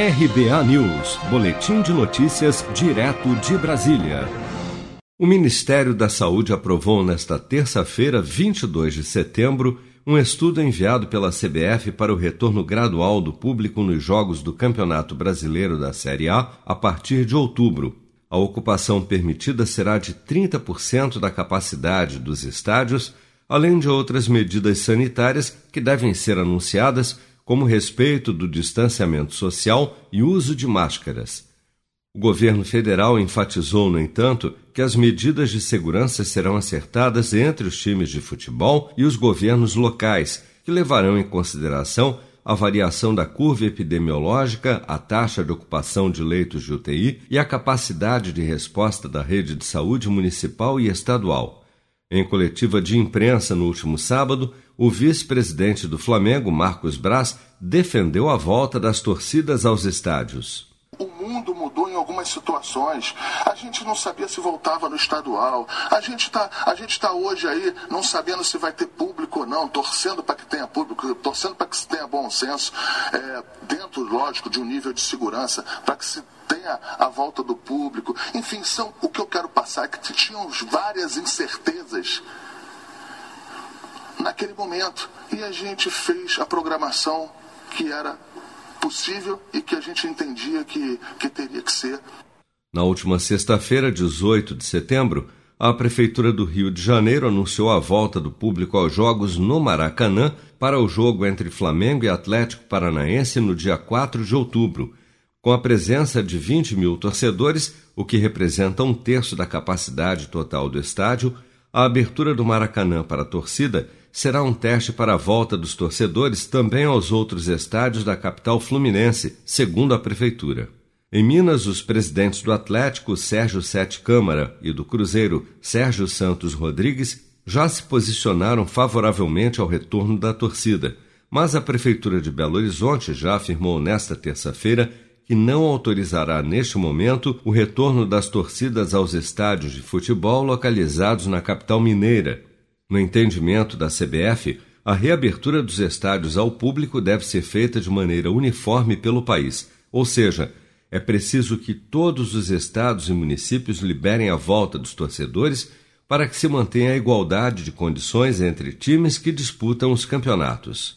RBA News, Boletim de Notícias, direto de Brasília. O Ministério da Saúde aprovou nesta terça-feira, 22 de setembro, um estudo enviado pela CBF para o retorno gradual do público nos jogos do Campeonato Brasileiro da Série A a partir de outubro. A ocupação permitida será de 30% da capacidade dos estádios, além de outras medidas sanitárias que devem ser anunciadas como respeito do distanciamento social e uso de máscaras. O governo federal enfatizou, no entanto, que as medidas de segurança serão acertadas entre os times de futebol e os governos locais, que levarão em consideração a variação da curva epidemiológica, a taxa de ocupação de leitos de UTI e a capacidade de resposta da rede de saúde municipal e estadual. Em coletiva de imprensa no último sábado, o vice-presidente do Flamengo, Marcos Braz, defendeu a volta das torcidas aos estádios. Algumas situações. A gente não sabia se voltava no estadual. A gente está tá hoje aí não sabendo se vai ter público ou não, torcendo para que tenha público, torcendo para que se tenha bom senso, é, dentro, lógico, de um nível de segurança, para que se tenha a volta do público. Enfim, são o que eu quero passar é que tinham várias incertezas naquele momento. E a gente fez a programação que era possível e que a gente entendia que, que teria que ser. Na última sexta-feira, 18 de setembro, a Prefeitura do Rio de Janeiro anunciou a volta do público aos Jogos no Maracanã para o jogo entre Flamengo e Atlético Paranaense no dia 4 de outubro, com a presença de 20 mil torcedores, o que representa um terço da capacidade total do estádio. A abertura do Maracanã para a torcida será um teste para a volta dos torcedores também aos outros estádios da capital fluminense, segundo a Prefeitura. Em Minas, os presidentes do Atlético, Sérgio Sete Câmara, e do Cruzeiro, Sérgio Santos Rodrigues, já se posicionaram favoravelmente ao retorno da torcida, mas a Prefeitura de Belo Horizonte já afirmou nesta terça-feira que não autorizará neste momento o retorno das torcidas aos estádios de futebol localizados na capital mineira. No entendimento da CBF, a reabertura dos estádios ao público deve ser feita de maneira uniforme pelo país, ou seja, é preciso que todos os estados e municípios liberem a volta dos torcedores para que se mantenha a igualdade de condições entre times que disputam os campeonatos.